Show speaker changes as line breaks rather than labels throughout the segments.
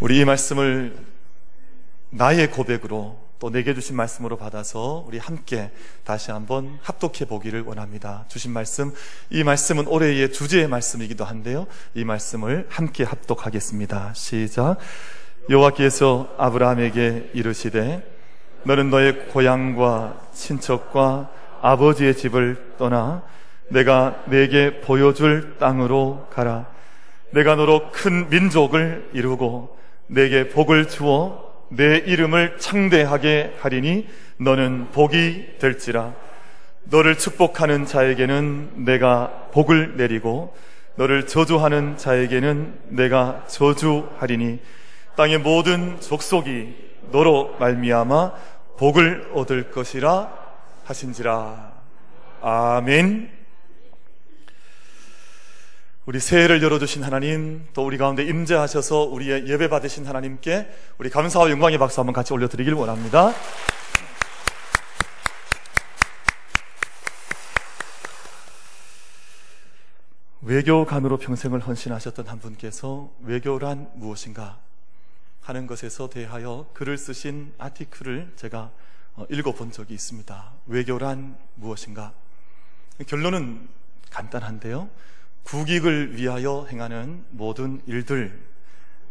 우리 이 말씀을 나의 고백으로 또 내게 주신 말씀으로 받아서 우리 함께 다시 한번 합독해 보기를 원합니다. 주신 말씀, 이 말씀은 올해의 주제의 말씀이기도 한데요. 이 말씀을 함께 합독하겠습니다. 시작. 여호와께서 아브라함에게 이르시되 너는 너의 고향과 친척과 아버지의 집을 떠나 내가 내게 보여줄 땅으로 가라. 내가 너로 큰 민족을 이루고 내게 복을 주어 내 이름을 창대하게 하리니 너는 복이 될지라 너를 축복하는 자에게는 내가 복을 내리고 너를 저주하는 자에게는 내가 저주하리니 땅의 모든 족속이 너로 말미암아 복을 얻을 것이라 하신지라 아멘. 우리 새해를 열어주신 하나님, 또 우리 가운데 임재하셔서 우리의 예배 받으신 하나님께 우리 감사와 영광의 박수 한번 같이 올려드리길 원합니다. 외교관으로 평생을 헌신하셨던 한 분께서 외교란 무엇인가 하는 것에서 대하여 글을 쓰신 아티클을 제가 어, 읽어본 적이 있습니다. 외교란 무엇인가? 결론은 간단한데요. 국익을 위하여 행하는 모든 일들,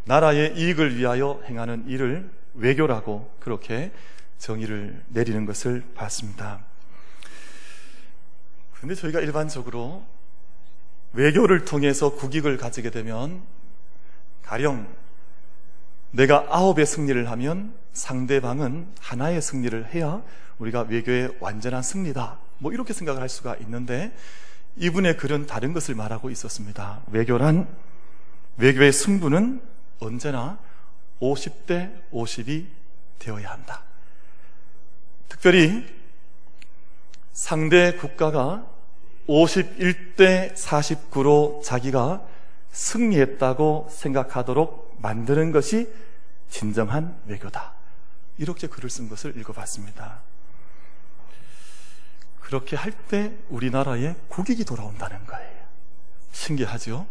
나라의 이익을 위하여 행하는 일을 외교라고 그렇게 정의를 내리는 것을 봤습니다. 그런데 저희가 일반적으로 외교를 통해서 국익을 가지게 되면 가령 내가 아홉의 승리를 하면 상대방은 하나의 승리를 해야 우리가 외교의 완전한 승리다. 뭐 이렇게 생각을 할 수가 있는데 이분의 글은 다른 것을 말하고 있었습니다. 외교란 외교의 승부는 언제나 50대 50이 되어야 한다. 특별히 상대 국가가 51대 49로 자기가 승리했다고 생각하도록 만드는 것이 진정한 외교다. 이렇게 글을 쓴 것을 읽어봤습니다. 그렇게 할 때 우리나라에 국익이 돌아온다는 거예요. 신기하죠?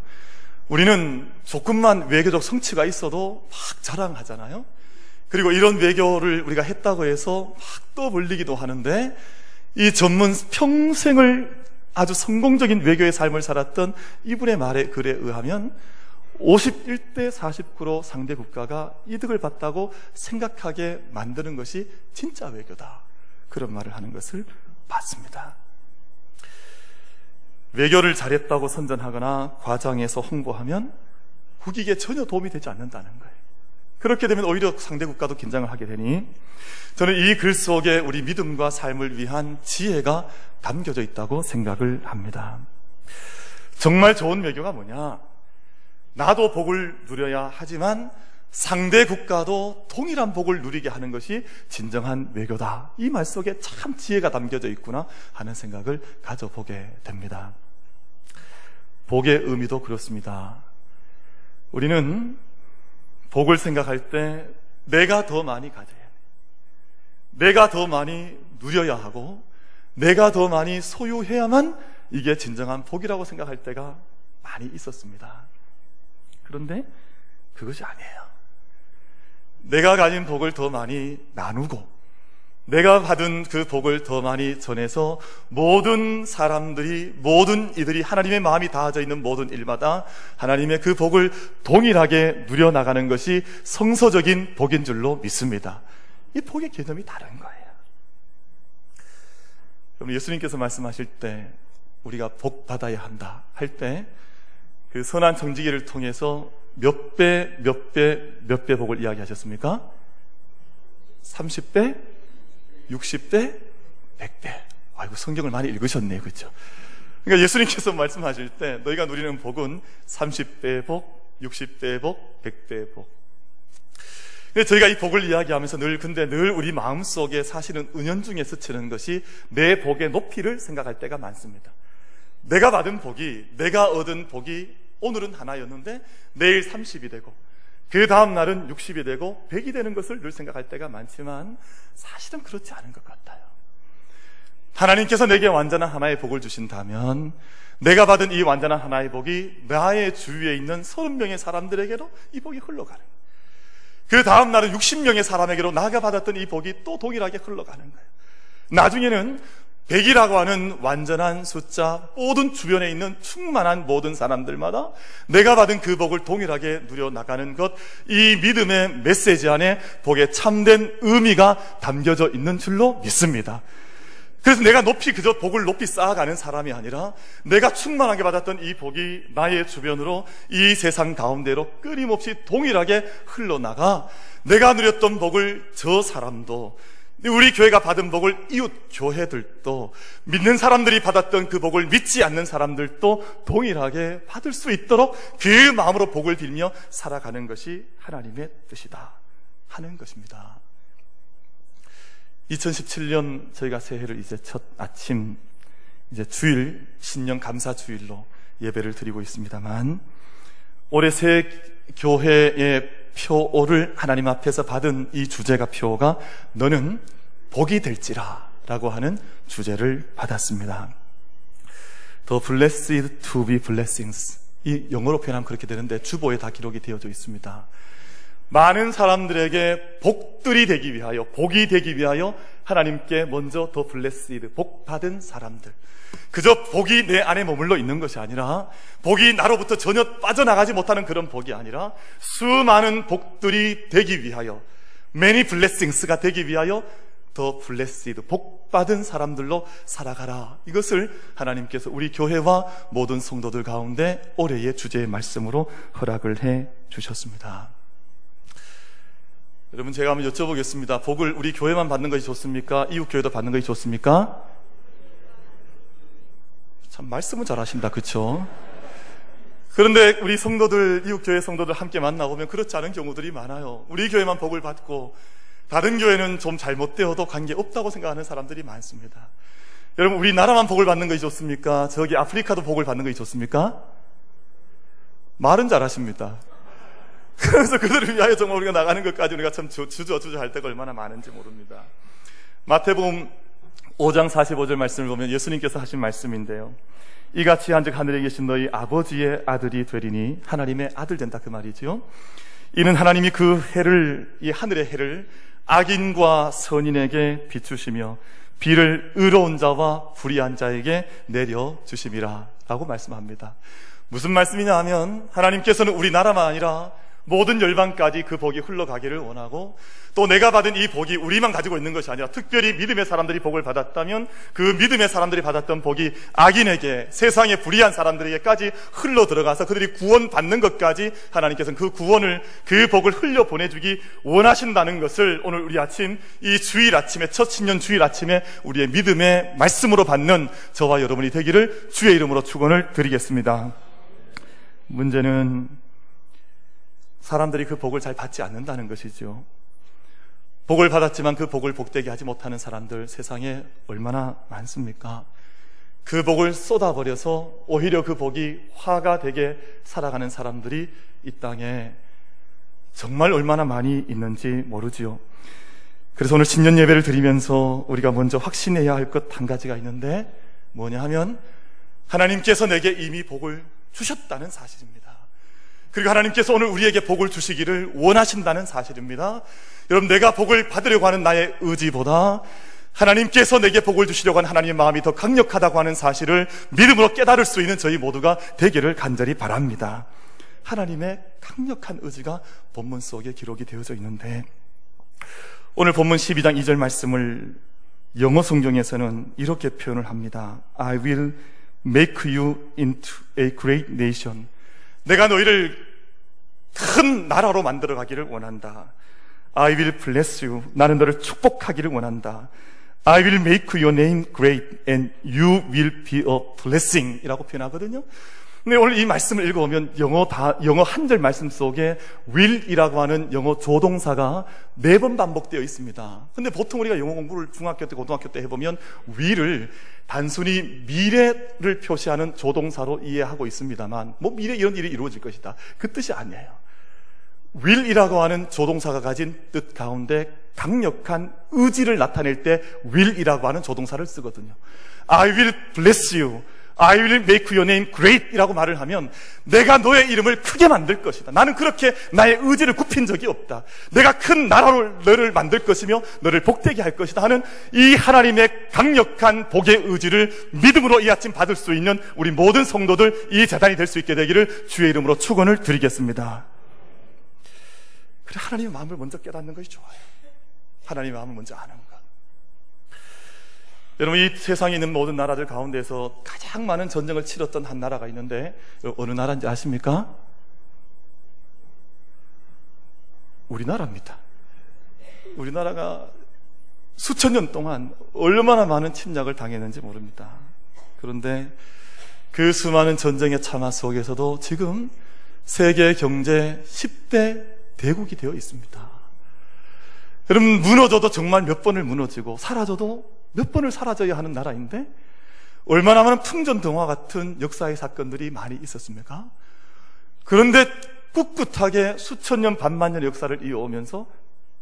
우리는 조금만 외교적 성취가 있어도 막 자랑하잖아요. 그리고 이런 외교를 우리가 했다고 해서 막 떠벌리기도 하는데 이 전문 평생을 아주 성공적인 외교의 삶을 살았던 이분의 말에 글에 의하면 51대 49로 상대 국가가 이득을 봤다고 생각하게 만드는 것이 진짜 외교다. 그런 말을 하는 것을 받습니다. 외교를 잘했다고 선전하거나 과장해서 홍보하면 국익에 전혀 도움이 되지 않는다는 거예요. 그렇게 되면 오히려 상대 국가도 긴장을 하게 되니 저는 이 글 속에 우리 믿음과 삶을 위한 지혜가 담겨져 있다고 생각을 합니다. 정말 좋은 외교가 뭐냐? 나도 복을 누려야 하지만 상대 국가도 동일한 복을 누리게 하는 것이 진정한 외교다. 이 말 속에 참 지혜가 담겨져 있구나 하는 생각을 가져보게 됩니다. 복의 의미도 그렇습니다. 우리는 복을 생각할 때 내가 더 많이 가져야 돼. 내가 더 많이 누려야 하고 내가 더 많이 소유해야만 이게 진정한 복이라고 생각할 때가 많이 있었습니다. 그런데 그것이 아니에요. 내가 가진 복을 더 많이 나누고 내가 받은 그 복을 더 많이 전해서 모든 사람들이 모든 이들이 하나님의 마음이 닿아져 있는 모든 일마다 하나님의 그 복을 동일하게 누려 나가는 것이 성서적인 복인 줄로 믿습니다. 이 복의 개념이 다른 거예요. 그럼 예수님께서 말씀하실 때 우리가 복 받아야 한다 할 때 그 선한 정직기를 통해서 몇 배, 몇 배, 몇 배 복을 이야기하셨습니까? 30배, 60배, 100배. 아이고, 성경을 많이 읽으셨네요. 그죠? 그러니까 예수님께서 말씀하실 때 너희가 누리는 복은 30배 복, 60배 복, 100배 복. 근데 저희가 이 복을 이야기하면서 늘 근데 늘 우리 마음 속에 사실은 은연중에 스치는 것이 내 복의 높이를 생각할 때가 많습니다. 내가 받은 복이, 내가 얻은 복이 오늘은 하나였는데 내일 30이 되고 그 다음 날은 60이 되고 100이 되는 것을 늘 생각할 때가 많지만 사실은 그렇지 않은 것 같아요. 하나님께서 내게 완전한 하나의 복을 주신다면 내가 받은 이 완전한 하나의 복이 나의 주위에 있는 30명의 사람들에게도 이 복이 흘러가는 그 다음 날은 60명의 사람에게로 나가 받았던 이 복이 또 동일하게 흘러가는 거예요. 나중에는 100이라고 하는 완전한 숫자, 모든 주변에 있는 충만한 모든 사람들마다 내가 받은 그 복을 동일하게 누려나가는 것, 이 믿음의 메시지 안에 복의 참된 의미가 담겨져 있는 줄로 믿습니다. 그래서 내가 높이 그저 복을 높이 쌓아가는 사람이 아니라 내가 충만하게 받았던 이 복이 나의 주변으로 이 세상 가운데로 끊임없이 동일하게 흘러나가 내가 누렸던 복을 저 사람도 우리 교회가 받은 복을 이웃 교회들도 믿는 사람들이 받았던 그 복을 믿지 않는 사람들도 동일하게 받을 수 있도록 그 마음으로 복을 빌며 살아가는 것이 하나님의 뜻이다 하는 것입니다. 2017년 저희가 새해를 이제 첫 아침 이제 주일 신년 감사 주일로 예배를 드리고 있습니다만 올해 새 교회의 표를 하나님 앞에서 받은 이 주제가 표가 너는 복이 될지라 라고 하는 주제를 받았습니다. The blessed to be blessings. 이 영어로 표현하면 그렇게 되는데 주보에 다 기록이 되어져 있습니다. 많은 사람들에게 복들이 되기 위하여, 복이 되기 위하여 하나님께 먼저 the blessed, 복 받은 사람들. 그저 복이 내 안에 머물러 있는 것이 아니라, 복이 나로부터 전혀 빠져나가지 못하는 그런 복이 아니라, 수많은 복들이 되기 위하여, many blessings가 되기 위하여, the blessed, 복 받은 사람들로 살아가라. 이것을 하나님께서 우리 교회와 모든 성도들 가운데 올해의 주제의 말씀으로 허락을 해 주셨습니다. 여러분 제가 한번 여쭤보겠습니다. 복을 우리 교회만 받는 것이 좋습니까? 이웃 교회도 받는 것이 좋습니까? 참 말씀은 잘하신다, 그렇죠? 그런데 우리 성도들 이웃 교회 성도들 함께 만나 보면 그렇지 않은 경우들이 많아요. 우리 교회만 복을 받고 다른 교회는 좀 잘못되어도 관계 없다고 생각하는 사람들이 많습니다. 여러분 우리나라만 복을 받는 것이 좋습니까? 저기 아프리카도 복을 받는 것이 좋습니까? 말은 잘하십니다. 그래서 그들을 위하여 정말 우리가 나가는 것까지 우리가 참 주저주저 할 때가 얼마나 많은지 모릅니다. 마태복음 5장 45절 말씀을 보면 예수님께서 하신 말씀인데요. 이같이 한즉 하늘에 계신 너희 아버지의 아들이 되리니 하나님의 아들 된다 그 말이죠. 이는 하나님이 그 해를 이 하늘의 해를 악인과 선인에게 비추시며 비를 의로운 자와 불의한 자에게 내려 주심이라 라고 말씀합니다. 무슨 말씀이냐 하면 하나님께서는 우리나라만 아니라 모든 열방까지 그 복이 흘러가기를 원하고 또 내가 받은 이 복이 우리만 가지고 있는 것이 아니라 특별히 믿음의 사람들이 복을 받았다면 그 믿음의 사람들이 받았던 복이 악인에게 세상에 불의한 사람들에게까지 흘러 들어가서 그들이 구원받는 것까지 하나님께서는 그 구원을 그 복을 흘려 보내주기 원하신다는 것을 오늘 우리 아침 이 주일 아침에 첫 신년 주일 아침에 우리의 믿음의 말씀으로 받는 저와 여러분이 되기를 주의 이름으로 축원을 드리겠습니다. 문제는 사람들이 그 복을 잘 받지 않는다는 것이죠. 복을 받았지만 그 복을 복되게 하지 못하는 사람들 세상에 얼마나 많습니까? 그 복을 쏟아버려서 오히려 그 복이 화가 되게 살아가는 사람들이 이 땅에 정말 얼마나 많이 있는지 모르지요. 그래서 오늘 신년 예배를 드리면서 우리가 먼저 확신해야 할 것 한 가지가 있는데 뭐냐 하면 하나님께서 내게 이미 복을 주셨다는 사실입니다. 그리고 하나님께서 오늘 우리에게 복을 주시기를 원하신다는 사실입니다. 여러분, 내가 복을 받으려고 하는 나의 의지보다 하나님께서 내게 복을 주시려고 하는 하나님의 마음이 더 강력하다고 하는 사실을 믿음으로 깨달을 수 있는 저희 모두가 되기를 간절히 바랍니다. 하나님의 강력한 의지가 본문 속에 기록이 되어져 있는데 오늘 본문 12장 2절 말씀을 영어 성경에서는 이렇게 표현을 합니다. I will make you into a great nation. 내가 너희를 큰 나라로 만들어 가기를 원한다. I will bless you. 나는 너를 축복하기를 원한다. I will make your name great and you will be a blessing 이라고 표현하거든요. 근데 오늘 이 말씀을 읽어보면 영어 다, 영어 한 절 말씀 속에 will이라고 하는 영어 조동사가 네 번 반복되어 있습니다. 근데 보통 우리가 영어 공부를 중학교 때, 고등학교 때 해보면 will을 단순히 미래를 표시하는 조동사로 이해하고 있습니다만, 뭐 미래 이런 일이 이루어질 것이다. 그 뜻이 아니에요. Will이라고 하는 조동사가 가진 뜻 가운데 강력한 의지를 나타낼 때 will이라고 하는 조동사를 쓰거든요. I will bless you. I will make your name great 이라고 말을 하면 내가 너의 이름을 크게 만들 것이다. 나는 그렇게 나의 의지를 굽힌 적이 없다. 내가 큰 나라로 너를 만들 것이며 너를 복되게 할 것이다 하는 이 하나님의 강력한 복의 의지를 믿음으로 이 아침 받을 수 있는 우리 모든 성도들 이 재단이 될 수 있게 되기를 주의 이름으로 축원을 드리겠습니다. 그래 하나님의 마음을 먼저 깨닫는 것이 좋아요. 하나님의 마음을 먼저 아는 것. 여러분 이 세상에 있는 모든 나라들 가운데서 가장 많은 전쟁을 치렀던 한 나라가 있는데 어느 나라인지 아십니까? 우리나라입니다. 우리나라가 수천 년 동안 얼마나 많은 침략을 당했는지 모릅니다. 그런데 그 수많은 전쟁의 참화 속에서도 지금 세계 경제 10대 대국이 되어 있습니다. 여러분 무너져도 정말 몇 번을 무너지고 사라져도 몇 번을 사라져야 하는 나라인데 얼마나 많은 풍전등화 같은 역사의 사건들이 많이 있었습니까? 그런데 꿋꿋하게 수천 년, 반만 년의 역사를 이어오면서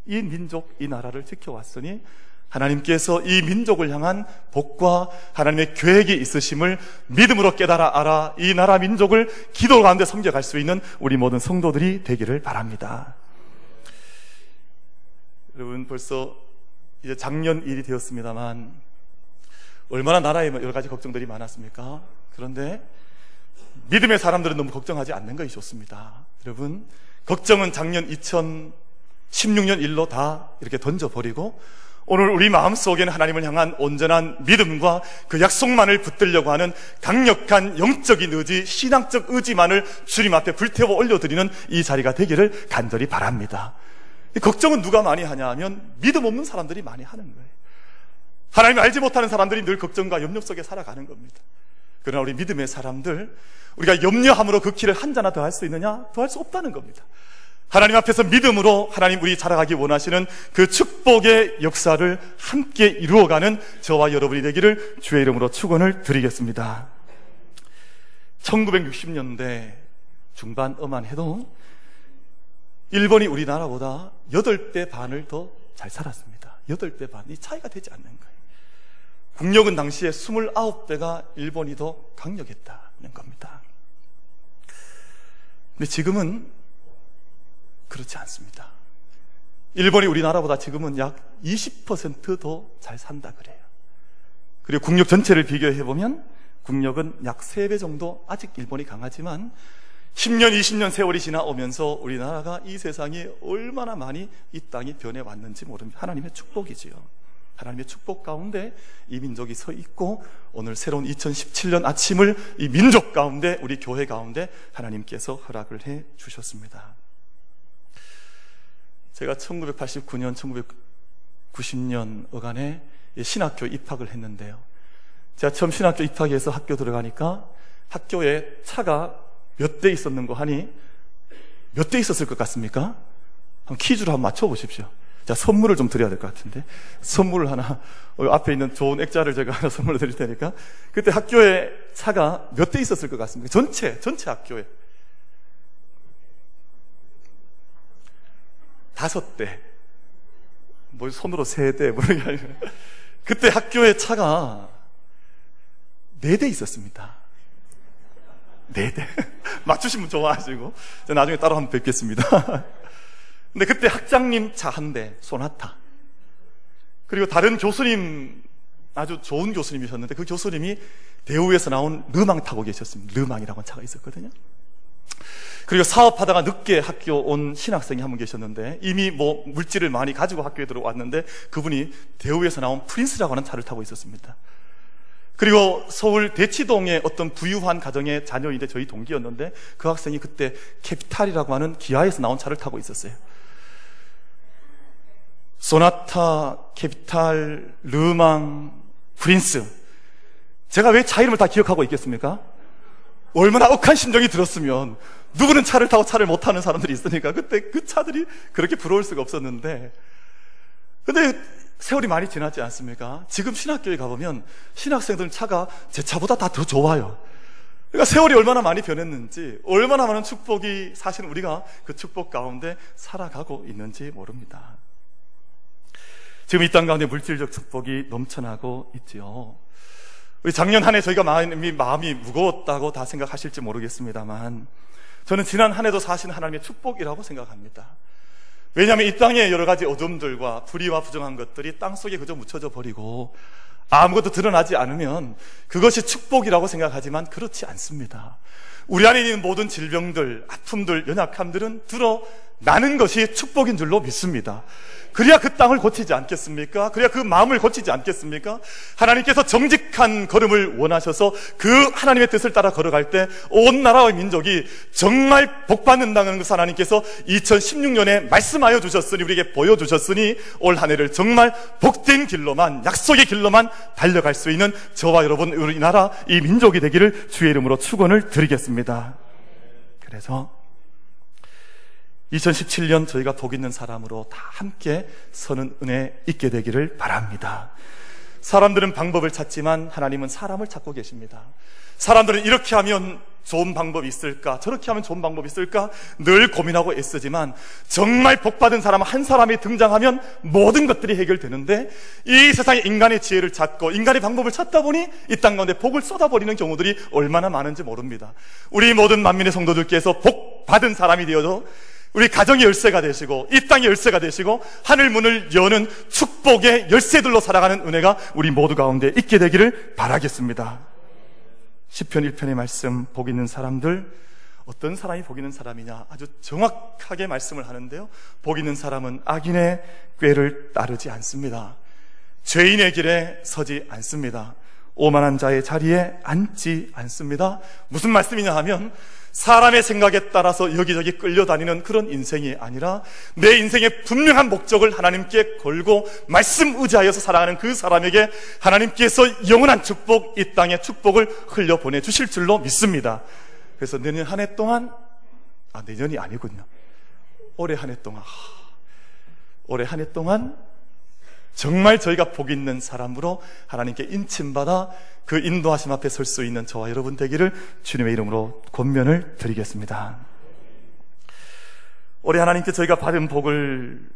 이 민족, 이 나라를 지켜왔으니 하나님께서 이 민족을 향한 복과 하나님의 계획이 있으심을 믿음으로 깨달아 알아 이 나라 민족을 기도 가운데 섬겨갈 수 있는 우리 모든 성도들이 되기를 바랍니다. 여러분 벌써 이제 작년 일이 되었습니다만 얼마나 나라에 여러 가지 걱정들이 많았습니까? 그런데 믿음의 사람들은 너무 걱정하지 않는 것이 좋습니다. 여러분, 걱정은 작년 2016년 일로 다 이렇게 던져버리고 오늘 우리 마음 속에는 하나님을 향한 온전한 믿음과 그 약속만을 붙들려고 하는 강력한 영적인 의지, 신앙적 의지만을 주님 앞에 불태워 올려드리는 이 자리가 되기를 간절히 바랍니다. 걱정은 누가 많이 하냐 하면 믿음 없는 사람들이 많이 하는 거예요. 하나님 알지 못하는 사람들이 늘 걱정과 염려 속에 살아가는 겁니다. 그러나 우리 믿음의 사람들, 우리가 염려함으로 그 길을 한자나 더 할 수 있느냐? 더 할 수 없다는 겁니다. 하나님 앞에서 믿음으로 하나님 우리 자라가기 원하시는 그 축복의 역사를 함께 이루어가는 저와 여러분이 되기를 주의 이름으로 축원을 드리겠습니다. 1960년대 중반어만 해도 일본이 우리나라보다 8배 반을 더 잘 살았습니다. 8배 반. 이 차이가 되지 않는 거예요. 국력은 당시에 29배가 일본이 더 강력했다는 겁니다. 근데 지금은 그렇지 않습니다. 일본이 우리나라보다 지금은 약 20%더 잘 산다 그래요. 그리고 국력 전체를 비교해 보면 국력은 약 3배 정도 아직 일본이 강하지만 10년, 20년 세월이 지나오면서 우리나라가 이 세상이 얼마나 많이 이 땅이 변해왔는지 모릅니다. 하나님의 축복이지요. 하나님의 축복 가운데 이 민족이 서 있고 오늘 새로운 2017년 아침을 이 민족 가운데 우리 교회 가운데 하나님께서 허락을 해 주셨습니다. 제가 1989년, 1990년 어간에 신학교 입학을 했는데요. 제가 처음 신학교 입학해서 학교 들어가니까 학교에 차가 몇 대 있었는 거 하니 몇 대 있었을 것 같습니까? 한번 퀴즈로 한번 맞춰보십시오. 자, 선물을 좀 드려야 될 것 같은데. 선물을 하나, 어, 앞에 있는 좋은 액자를 제가 하나 선물을 드릴 테니까. 그때 학교에 차가 몇 대 있었을 것 같습니까? 전체, 전체 학교에. 다섯 대. 뭐 손으로 세 대, 뭐 이런 게 아니라. 그때 학교에 차가 네 대 있었습니다. 네, 네. 맞추시면 좋아하시고. 나중에 따로 한번 뵙겠습니다. 근데 그때 학장님 차 한 대, 소나타. 그리고 다른 교수님, 아주 좋은 교수님이셨는데 그 교수님이 대우에서 나온 르망 타고 계셨습니다. 르망이라고 차가 있었거든요. 그리고 사업하다가 늦게 학교 온 신학생이 한 분 계셨는데 이미 뭐 물질을 많이 가지고 학교에 들어왔는데 그분이 대우에서 나온 프린스라고 하는 차를 타고 있었습니다. 그리고 서울 대치동의 어떤 부유한 가정의 자녀인데 저희 동기였는데 그 학생이 그때 캐피탈이라고 하는 기아에서 나온 차를 타고 있었어요. 소나타, 캐피탈, 르망, 프린스. 제가 왜 차 이름을 다 기억하고 있겠습니까? 얼마나 억한 심정이 들었으면 누구는 차를 타고 차를 못 타는 사람들이 있으니까 그때 그 차들이 그렇게 부러울 수가 없었는데 근데 세월이 많이 지났지 않습니까? 지금 신학교에 가보면 신학생들 차가 제 차보다 다 더 좋아요. 그러니까 세월이 얼마나 많이 변했는지, 얼마나 많은 축복이 사실 우리가 그 축복 가운데 살아가고 있는지 모릅니다. 지금 이 땅 가운데 물질적 축복이 넘쳐나고 있지요. 우리 작년 한 해 저희가 마음이, 마음이 무거웠다고 다 생각하실지 모르겠습니다만 저는 지난 한 해도 사실 하나님의 축복이라고 생각합니다. 왜냐하면 이 땅에 여러 가지 어둠들과 불의와 부정한 것들이 땅 속에 그저 묻혀져 버리고 아무것도 드러나지 않으면 그것이 축복이라고 생각하지만 그렇지 않습니다. 우리 안에 있는 모든 질병들, 아픔들, 연약함들은 드러나는 것이 축복인 줄로 믿습니다. 그래야 그 땅을 고치지 않겠습니까? 그래야 그 마음을 고치지 않겠습니까? 하나님께서 정직한 걸음을 원하셔서 그 하나님의 뜻을 따라 걸어갈 때 온 나라의 민족이 정말 복받는다는 것을 하나님께서 2016년에 말씀하여 주셨으니 우리에게 보여주셨으니 올 한 해를 정말 복된 길로만 약속의 길로만 달려갈 수 있는 저와 여러분 우리나라 이 민족이 되기를 주의 이름으로 축원을 드리겠 습니다. 그래서 2017년 저희가 복 있는 사람으로 다 함께 서는 은혜 있게 되기를 바랍니다. 사람들은 방법을 찾지만 하나님은 사람을 찾고 계십니다. 사람들은 이렇게 하면 좋은 방법이 있을까? 저렇게 하면 좋은 방법이 있을까? 늘 고민하고 애쓰지만 정말 복받은 사람 한 사람이 등장하면 모든 것들이 해결되는데 이 세상에 인간의 지혜를 찾고 인간의 방법을 찾다 보니 이 땅 가운데 복을 쏟아버리는 경우들이 얼마나 많은지 모릅니다. 우리 모든 만민의 성도들께서 복 받은 사람이 되어도 우리 가정의 열쇠가 되시고 이 땅의 열쇠가 되시고 하늘 문을 여는 축복의 열쇠들로 살아가는 은혜가 우리 모두 가운데 있게 되기를 바라겠습니다. 10편 1편의 말씀 복 있는 사람들 어떤 사람이 복 있는 사람이냐 아주 정확하게 말씀을 하는데요. 복 있는 사람은 악인의 꾀를 따르지 않습니다. 죄인의 길에 서지 않습니다. 오만한 자의 자리에 앉지 않습니다. 무슨 말씀이냐 하면 사람의 생각에 따라서 여기저기 끌려다니는 그런 인생이 아니라 내 인생의 분명한 목적을 하나님께 걸고 말씀 의지하여서 살아가는 그 사람에게 하나님께서 영원한 축복, 이 땅의 축복을 흘려 보내주실 줄로 믿습니다. 그래서 내년 한 해 동안, 아, 내년이 아니군요. 올해 한 해 동안, 올해 한 해 동안 정말 저희가 복 있는 사람으로 하나님께 인침받아 그 인도하심 앞에 설 수 있는 저와 여러분 되기를 주님의 이름으로 권면을 드리겠습니다. 올해 하나님께 저희가 받은 복을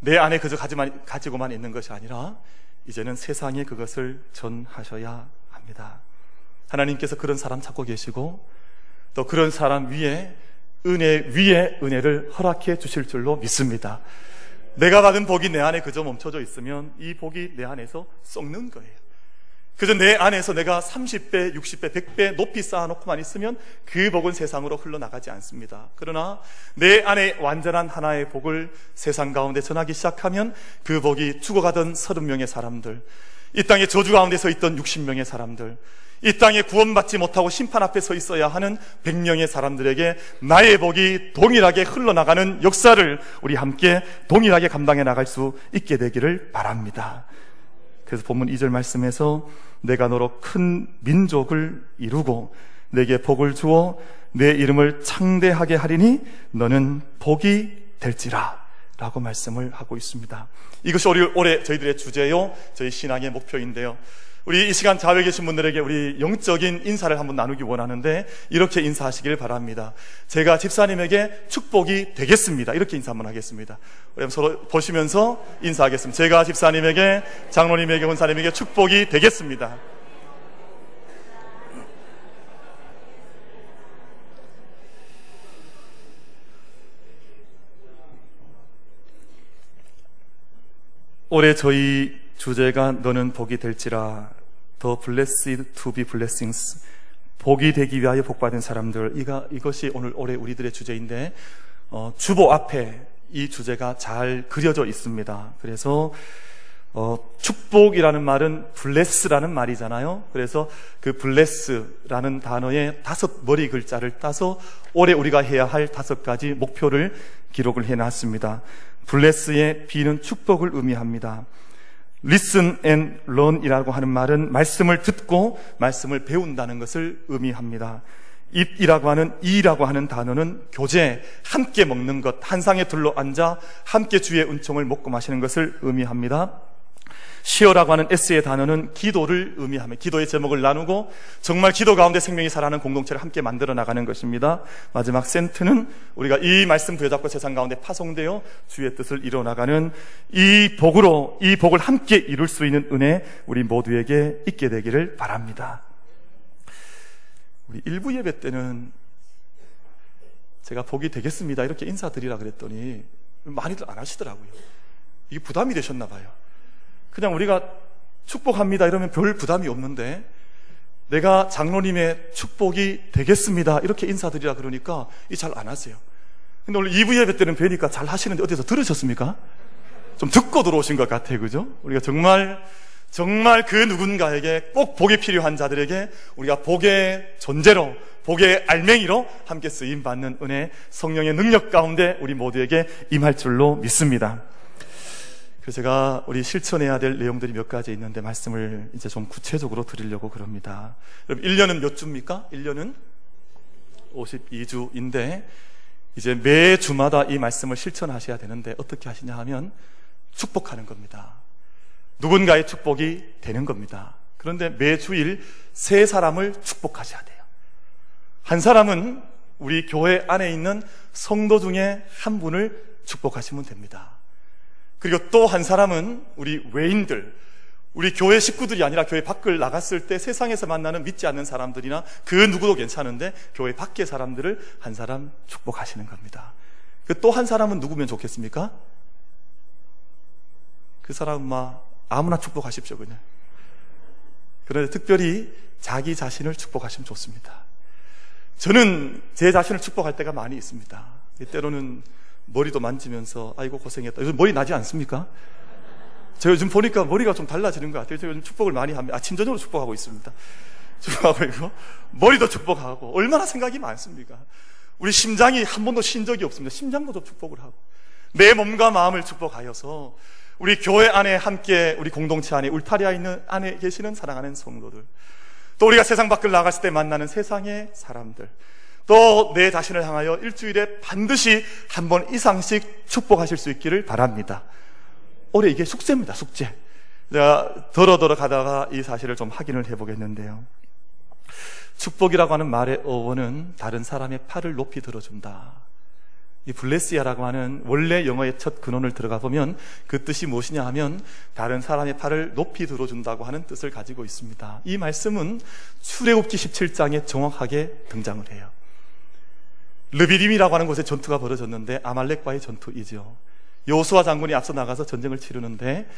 내 안에 그저 가지고만 있는 것이 아니라 이제는 세상에 그것을 전하셔야 합니다. 하나님께서 그런 사람 찾고 계시고 또 그런 사람 위에 은혜 위에 은혜를 허락해 주실 줄로 믿습니다. 내가 받은 복이 내 안에 그저 멈춰져 있으면 이 복이 내 안에서 썩는 거예요. 그저 내 안에서 내가 30배, 60배, 100배 높이 쌓아놓고만 있으면 그 복은 세상으로 흘러나가지 않습니다. 그러나 내 안에 완전한 하나의 복을 세상 가운데 전하기 시작하면 그 복이 죽어가던 30명의 사람들, 이 땅에 저주 가운데 서 있던 60명의 사람들, 이 땅에 구원받지 못하고 심판 앞에 서 있어야 하는 100명의 사람들에게 나의 복이 동일하게 흘러나가는 역사를 우리 함께 동일하게 감당해 나갈 수 있게 되기를 바랍니다. 그래서 본문 2절 말씀에서 내가 너로 큰 민족을 이루고 내게 복을 주어 내 이름을 창대하게 하리니 너는 복이 될지라 라고 말씀을 하고 있습니다. 이것이 올해 저희들의 주제요, 저희 신앙의 목표인데요. 우리 이 시간 자외 계신 분들에게 우리 영적인 인사를 한번 나누기 원하는데 이렇게 인사하시길 바랍니다. 제가 집사님에게 축복이 되겠습니다. 이렇게 인사 한번 하겠습니다. 서로 보시면서 인사하겠습니다. 제가 집사님에게 장로님에게 원사님에게 축복이 되겠습니다. 올해 저희 주제가 너는 복이 될지라 더 blessed to be 복이 되기 위하여 복받은 사람들 이가 이것이 오늘 올해 우리들의 주제인데 어, 주보 앞에 이 주제가 잘 그려져 있습니다. 그래서 어, 축복이라는 말은 bless라는 말이잖아요. 그래서 그 bless라는 단어의 다섯 머리 글자를 따서 올해 우리가 해야 할 다섯 가지 목표를 기록을 해놨습니다. bless의 B는 축복을 의미합니다. Listen and learn이라고 하는 말은 말씀을 듣고 말씀을 배운다는 것을 의미합니다. 입이라고 하는 이라고 하는 단어는 교제, 함께 먹는 것, 한 상에 둘러 앉아 함께 주의 은총을 먹고 마시는 것을 의미합니다. 시어라고 하는 S의 단어는 기도를 의미하며 기도의 제목을 나누고 정말 기도 가운데 생명이 살아나는 공동체를 함께 만들어 나가는 것입니다. 마지막 센트는 우리가 이 말씀 부여잡고 세상 가운데 파송되어 주의 뜻을 이뤄 나가는 이 복으로 이 복을 함께 이룰 수 있는 은혜 우리 모두에게 있게 되기를 바랍니다. 우리 일부 예배 때는 제가 복이 되겠습니다. 이렇게 인사드리라 그랬더니 많이들 안 하시더라고요. 이게 부담이 되셨나 봐요. 그냥 우리가 축복합니다 이러면 별 부담이 없는데 내가 장로님의 축복이 되겠습니다 이렇게 인사드리라 그러니까 이 잘 안 하세요. 근데 오늘 2부 예배 때는 뵈니까 잘 하시는데 어디서 들으셨습니까? 좀 듣고 들어오신 것 같아요. 그죠? 우리가 정말 정말 그 누군가에게 꼭 복이 필요한 자들에게 우리가 복의 존재로 복의 알맹이로 함께 쓰임 받는 은혜 성령의 능력 가운데 우리 모두에게 임할 줄로 믿습니다. 그래서 제가 우리 실천해야 될 내용들이 몇 가지 있는데 말씀을 이제 좀 구체적으로 드리려고 그럽니다. 여러분 1년은 몇 주입니까? 1년은 52주인데 이제 매 주마다 이 말씀을 실천하셔야 되는데 어떻게 하시냐 하면 축복하는 겁니다. 누군가의 축복이 되는 겁니다. 그런데 매 주일 세 사람을 축복하셔야 돼요. 한 사람은 우리 교회 안에 있는 성도 중에 한 분을 축복하시면 됩니다. 그리고 또 한 사람은 우리 외인들, 우리 교회 식구들이 아니라 교회 밖을 나갔을 때 세상에서 만나는 믿지 않는 사람들이나 그 누구도 괜찮은데 교회 밖의 사람들을 한 사람 축복하시는 겁니다. 그 또 한 사람은 누구면 좋겠습니까? 그 사람은 막 아무나 축복하십시오, 그냥. 그런데 특별히 자기 자신을 축복하시면 좋습니다. 저는 제 자신을 축복할 때가 많이 있습니다. 때로는 머리도 만지면서 아이고 고생했다. 요즘 머리 나지 않습니까? 제가 요즘 보니까 머리가 좀 달라지는 것 같아요. 제가 요즘 축복을 많이 합니다. 아침 저녁으로 축복하고 있습니다. 축복하고 있고 머리도 축복하고 얼마나 생각이 많습니까? 우리 심장이 한 번도 쉰 적이 없습니다. 심장도 좀 축복을 하고 내 몸과 마음을 축복하여서 우리 교회 안에 함께 우리 공동체 안에 울타리에 있는 안에 계시는 사랑하는 성도들 또 우리가 세상 밖을 나갔을 때 만나는 세상의 사람들 또 내 자신을 향하여 일주일에 반드시 한 번 이상씩 축복하실 수 있기를 바랍니다. 올해 이게 숙제입니다, 숙제. 제가 더러더러 가다가 이 사실을 좀 확인을 해보겠는데요. 축복이라고 하는 말의 어원은 다른 사람의 팔을 높이 들어준다. 이 블레시아라고 하는 원래 영어의 첫 근원을 들어가 보면 그 뜻이 무엇이냐 하면 다른 사람의 팔을 높이 들어준다고 하는 뜻을 가지고 있습니다. 이 말씀은 출애굽기 17장에 정확하게 등장을 해요. 르비림이라고 하는 곳에 전투가 벌어졌는데 아말렉과의 전투이죠. 요수아 장군이 앞서 나가서 전쟁을 치르는데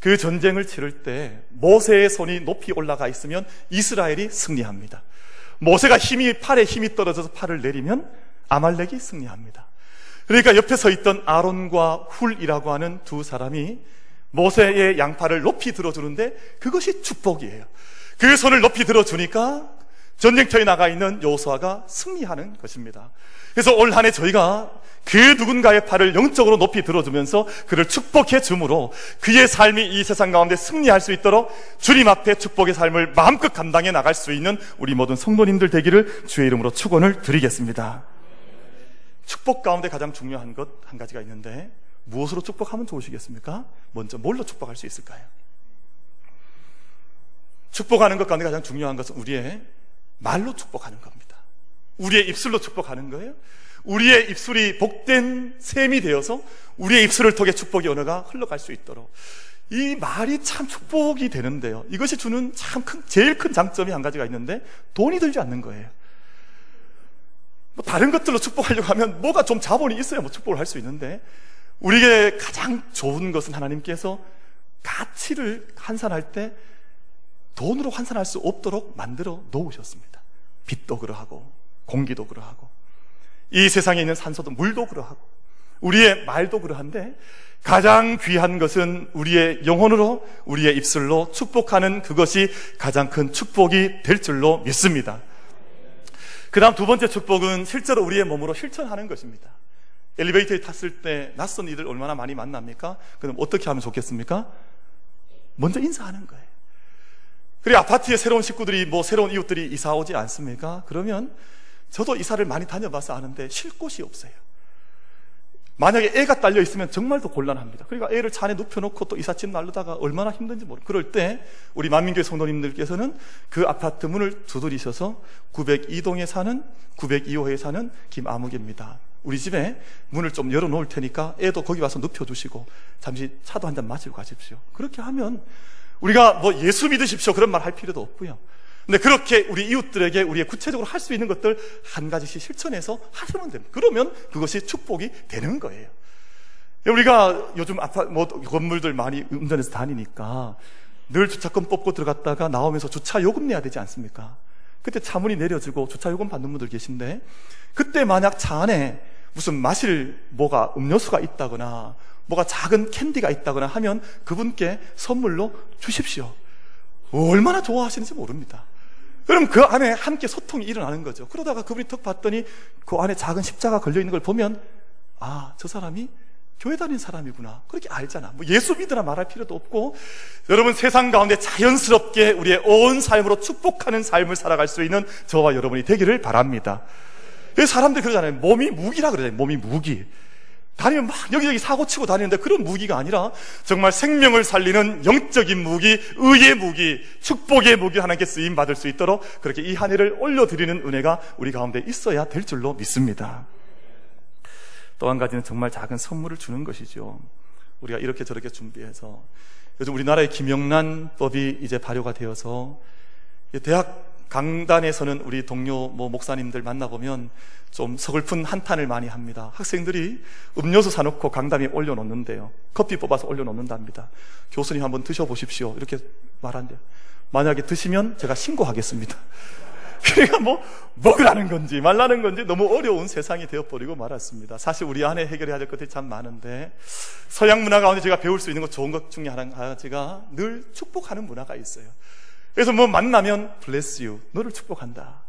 그 전쟁을 치를 때 모세의 손이 높이 올라가 있으면 이스라엘이 승리합니다. 모세가 힘이 팔에 힘이 떨어져서 팔을 내리면 아말렉이 승리합니다. 그러니까 옆에 서 있던 아론과 훌이라고 하는 두 사람이 모세의 양팔을 높이 들어주는데 그것이 축복이에요. 그 손을 높이 들어주니까 전쟁터에 나가 있는 요수아가 승리하는 것입니다. 그래서 올 한해 저희가 그 누군가의 팔을 영적으로 높이 들어주면서 그를 축복해 주므로 그의 삶이 이 세상 가운데 승리할 수 있도록 주님 앞에 축복의 삶을 마음껏 감당해 나갈 수 있는 우리 모든 성도님들 되기를 주의 이름으로 축원을 드리겠습니다. 축복 가운데 가장 중요한 것 한 가지가 있는데 무엇으로 축복하면 좋으시겠습니까? 먼저 뭘로 축복할 수 있을까요? 축복하는 것 가운데 가장 중요한 것은 우리의 말로 축복하는 겁니다. 우리의 입술로 축복하는 거예요. 우리의 입술이 복된 셈이 되어서 우리의 입술을 통해 축복의 언어가 흘러갈 수 있도록 이 말이 참 축복이 되는데요. 이것이 주는 참 큰, 제일 큰 장점이 한 가지가 있는데 돈이 들지 않는 거예요. 뭐 다른 것들로 축복하려고 하면 뭐가 좀 자본이 있어야 뭐 축복을 할 수 있는데 우리에게 가장 좋은 것은 하나님께서 가치를 환산할 때 돈으로 환산할 수 없도록 만들어 놓으셨습니다. 빛도 그러하고 공기도 그러하고 이 세상에 있는 산소도 물도 그러하고 우리의 말도 그러한데 가장 귀한 것은 우리의 영혼으로 우리의 입술로 축복하는 그것이 가장 큰 축복이 될 줄로 믿습니다. 그 다음 두 번째 축복은 실제로 우리의 몸으로 실천하는 것입니다. 엘리베이터에 탔을 때 낯선 이들 얼마나 많이 만납니까? 그럼 어떻게 하면 좋겠습니까? 먼저 인사하는 거예요. 그리고 아파트에 새로운 식구들이 뭐 새로운 이웃들이 이사 오지 않습니까? 그러면 저도 이사를 많이 다녀봐서 아는데 쉴 곳이 없어요. 만약에 애가 딸려 있으면 정말 더 곤란합니다. 그러니까 애를 차 안에 눕혀놓고 또 이삿짐 날르다가 얼마나 힘든지 모르. 그럴 때 우리 만민교회 성도님들께서는 그 아파트 문을 두드리셔서 902동에 사는 902호에 사는 김아무개입니다. 우리 집에 문을 좀 열어놓을 테니까 애도 거기 와서 눕혀주시고 잠시 차도 한 잔 마시고 가십시오. 그렇게 하면 우리가 뭐 예수 믿으십시오 그런 말 할 필요도 없고요. 근데 그렇게 우리 이웃들에게 우리의 구체적으로 할 수 있는 것들 한 가지씩 실천해서 하시면 됩니다. 그러면 그것이 축복이 되는 거예요. 우리가 요즘 아파, 뭐, 건물들 많이 운전해서 다니니까 늘 주차권 뽑고 들어갔다가 나오면서 주차 요금 내야 되지 않습니까? 그때 차문이 내려지고 주차 요금 받는 분들 계신데 그때 만약 차 안에 무슨 마실 뭐가 음료수가 있다거나 뭐가 작은 캔디가 있다거나 하면 그분께 선물로 주십시오. 얼마나 좋아하시는지 모릅니다. 그럼 그 안에 함께 소통이 일어나는 거죠. 그러다가 그분이 턱 봤더니 그 안에 작은 십자가 걸려 있는 걸 보면 아, 저 사람이 교회 다닌 사람이구나. 그렇게 알잖아. 뭐 예수 믿으라 말할 필요도 없고 여러분 세상 가운데 자연스럽게 우리의 온 삶으로 축복하는 삶을 살아갈 수 있는 저와 여러분이 되기를 바랍니다. 사람들이 그러잖아요. 몸이 무기라 그러잖아요. 몸이 무기. 다니면 막 여기저기 사고 치고 다니는데 그런 무기가 아니라 정말 생명을 살리는 영적인 무기, 의의 무기, 축복의 무기 하나님께 쓰임 받을 수 있도록 그렇게 이 한 해를 올려드리는 은혜가 우리 가운데 있어야 될 줄로 믿습니다. 또 한 가지는 정말 작은 선물을 주는 것이죠. 우리가 이렇게 저렇게 준비해서 요즘 우리나라의 김영란법이 이제 발효가 되어서 대학 강단에서는 우리 동료 뭐 목사님들 만나보면 좀 서글픈 한탄을 많이 합니다. 학생들이 음료수 사놓고 강단에 올려놓는데요. 커피 뽑아서 올려놓는답니다. 교수님 한번 드셔보십시오. 이렇게 말한대요. 만약에 드시면 제가 신고하겠습니다. 그러니까 뭐 먹으라는 건지 말라는 건지 너무 어려운 세상이 되어버리고 말았습니다. 사실 우리 안에 해결해야 될 것들이 참 많은데 서양 문화 가운데 제가 배울 수 있는 것 좋은 것 중에 하나가 제가 늘 축복하는 문화가 있어요. 그래서 뭐 만나면 bless you. 너를 축복한다.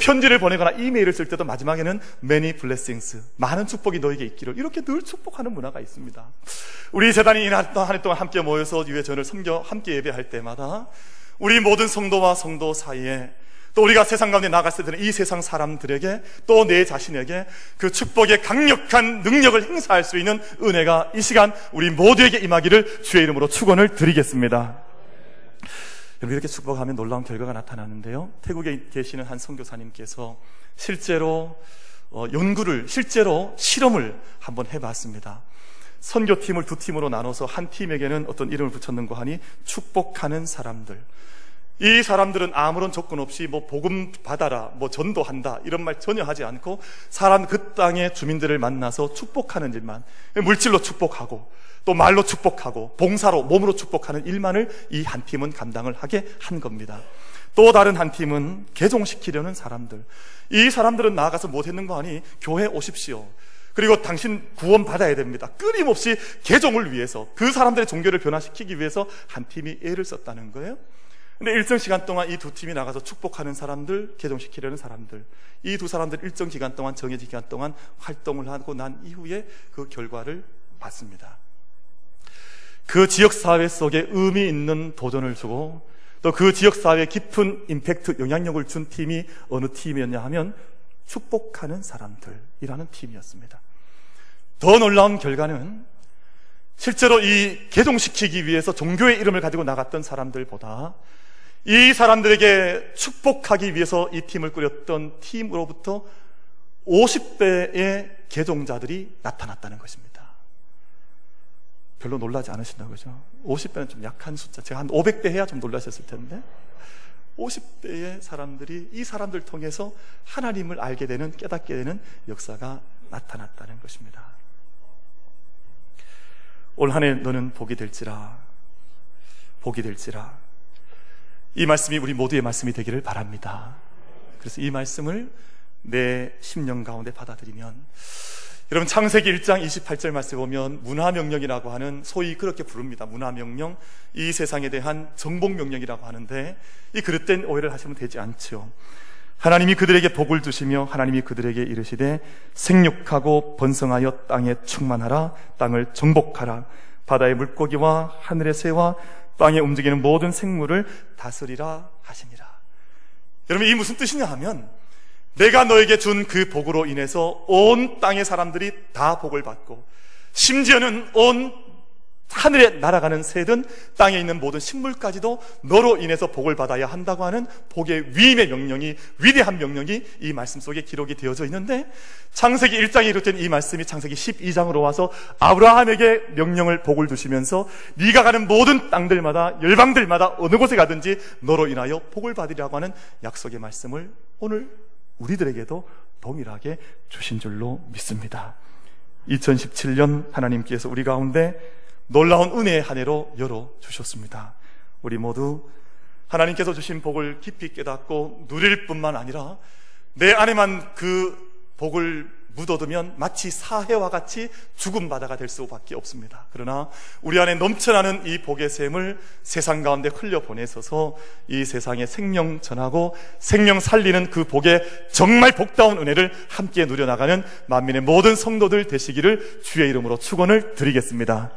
편지를 보내거나 이메일을 쓸 때도 마지막에는 many blessings. 많은 축복이 너에게 있기를. 이렇게 늘 축복하는 문화가 있습니다. 우리 재단이 한해 동안 함께 모여서 유해 전을 섬겨 함께 예배할 때마다 우리 모든 성도와 성도 사이에 또 우리가 세상 가운데 나갔을 때는 이 세상 사람들에게 또 내 자신에게 그 축복의 강력한 능력을 행사할 수 있는 은혜가 이 시간 우리 모두에게 임하기를 주의 이름으로 축원을 드리겠습니다. 여러분 이렇게 축복하면 놀라운 결과가 나타나는데요. 태국에 계시는 한 선교사님께서 실제로 어, 연구를 실제로 실험을 한번 해봤습니다. 선교팀을 두 팀으로 나눠서 한 팀에게는 어떤 이름을 붙였는고 하니 축복하는 사람들. 이 사람들은 아무런 조건 없이 뭐 복음 받아라, 뭐 전도한다 이런 말 전혀 하지 않고 사람 그 땅의 주민들을 만나서 축복하는 일만 물질로 축복하고 또 말로 축복하고 봉사로 몸으로 축복하는 일만을 이 한 팀은 감당을 하게 한 겁니다. 또 다른 한 팀은 개종시키려는 사람들. 이 사람들은 나아가서 못했는 거 아니 교회 오십시오. 그리고 당신 구원 받아야 됩니다. 끊임없이 개종을 위해서 그 사람들의 종교를 변화시키기 위해서 한 팀이 애를 썼다는 거예요. 근데 일정 시간 동안 이 두 팀이 나가서 축복하는 사람들, 개종시키려는 사람들, 이 두 사람들 일정 기간 동안 정해진 기간 동안 활동을 하고 난 이후에 그 결과를 봤습니다. 그 지역 사회 속에 의미 있는 도전을 주고 또 그 지역 사회에 깊은 임팩트, 영향력을 준 팀이 어느 팀이었냐 하면 축복하는 사람들이라는 팀이었습니다. 더 놀라운 결과는 실제로 이 개종시키기 위해서 종교의 이름을 가지고 나갔던 사람들보다 이 사람들에게 축복하기 위해서 이 팀을 꾸렸던 팀으로부터 50배의 개종자들이 나타났다는 것입니다. 별로 놀라지 않으신다 그죠? 50배는 좀 약한 숫자. 제가 한 500배 해야 좀 놀라셨을 텐데. 50대의 사람들이 이 사람들 통해서 하나님을 알게 되는, 깨닫게 되는 역사가 나타났다는 것입니다. 올 한해 너는 복이 될지라, 복이 될지라. 이 말씀이 우리 모두의 말씀이 되기를 바랍니다. 그래서 이 말씀을 내 심령 가운데 받아들이면 여러분 창세기 1장 28절 말씀에 보면 문화명령이라고 하는 소위 그렇게 부릅니다. 문화명령 이 세상에 대한 정복명령이라고 하는데 이 그릇된 오해를 하시면 되지 않죠. 하나님이 그들에게 복을 주시며 하나님이 그들에게 이르시되 생육하고 번성하여 땅에 충만하라 땅을 정복하라 바다의 물고기와 하늘의 새와 땅에 움직이는 모든 생물을 다스리라 하시니라. 여러분 이 무슨 뜻이냐 하면 내가 너에게 준 그 복으로 인해서 온 땅의 사람들이 다 복을 받고 심지어는 온 하늘에 날아가는 새든 땅에 있는 모든 식물까지도 너로 인해서 복을 받아야 한다고 하는 복의 위임의 명령이 위대한 명령이 이 말씀 속에 기록이 되어져 있는데 창세기 1장에 이르된 이 말씀이 창세기 12장으로 와서 아브라함에게 명령을 복을 주시면서 네가 가는 모든 땅들마다 열방들마다 어느 곳에 가든지 너로 인하여 복을 받으리라고 하는 약속의 말씀을 오늘 우리들에게도 동일하게 주신 줄로 믿습니다. 2017년 하나님께서 우리 가운데 놀라운 은혜의 한 해로 열어 주셨습니다. 우리 모두 하나님께서 주신 복을 깊이 깨닫고 누릴 뿐만 아니라 내 안에만 그 복을 묻어두면 마치 사해와 같이 죽음 바다가 될 수밖에 없습니다. 그러나 우리 안에 넘쳐나는 이 복의 샘을 세상 가운데 흘려 보내서서 이 세상에 생명 전하고 생명 살리는 그 복의 정말 복다운 은혜를 함께 누려나가는 만민의 모든 성도들 되시기를 주의 이름으로 축원을 드리겠습니다.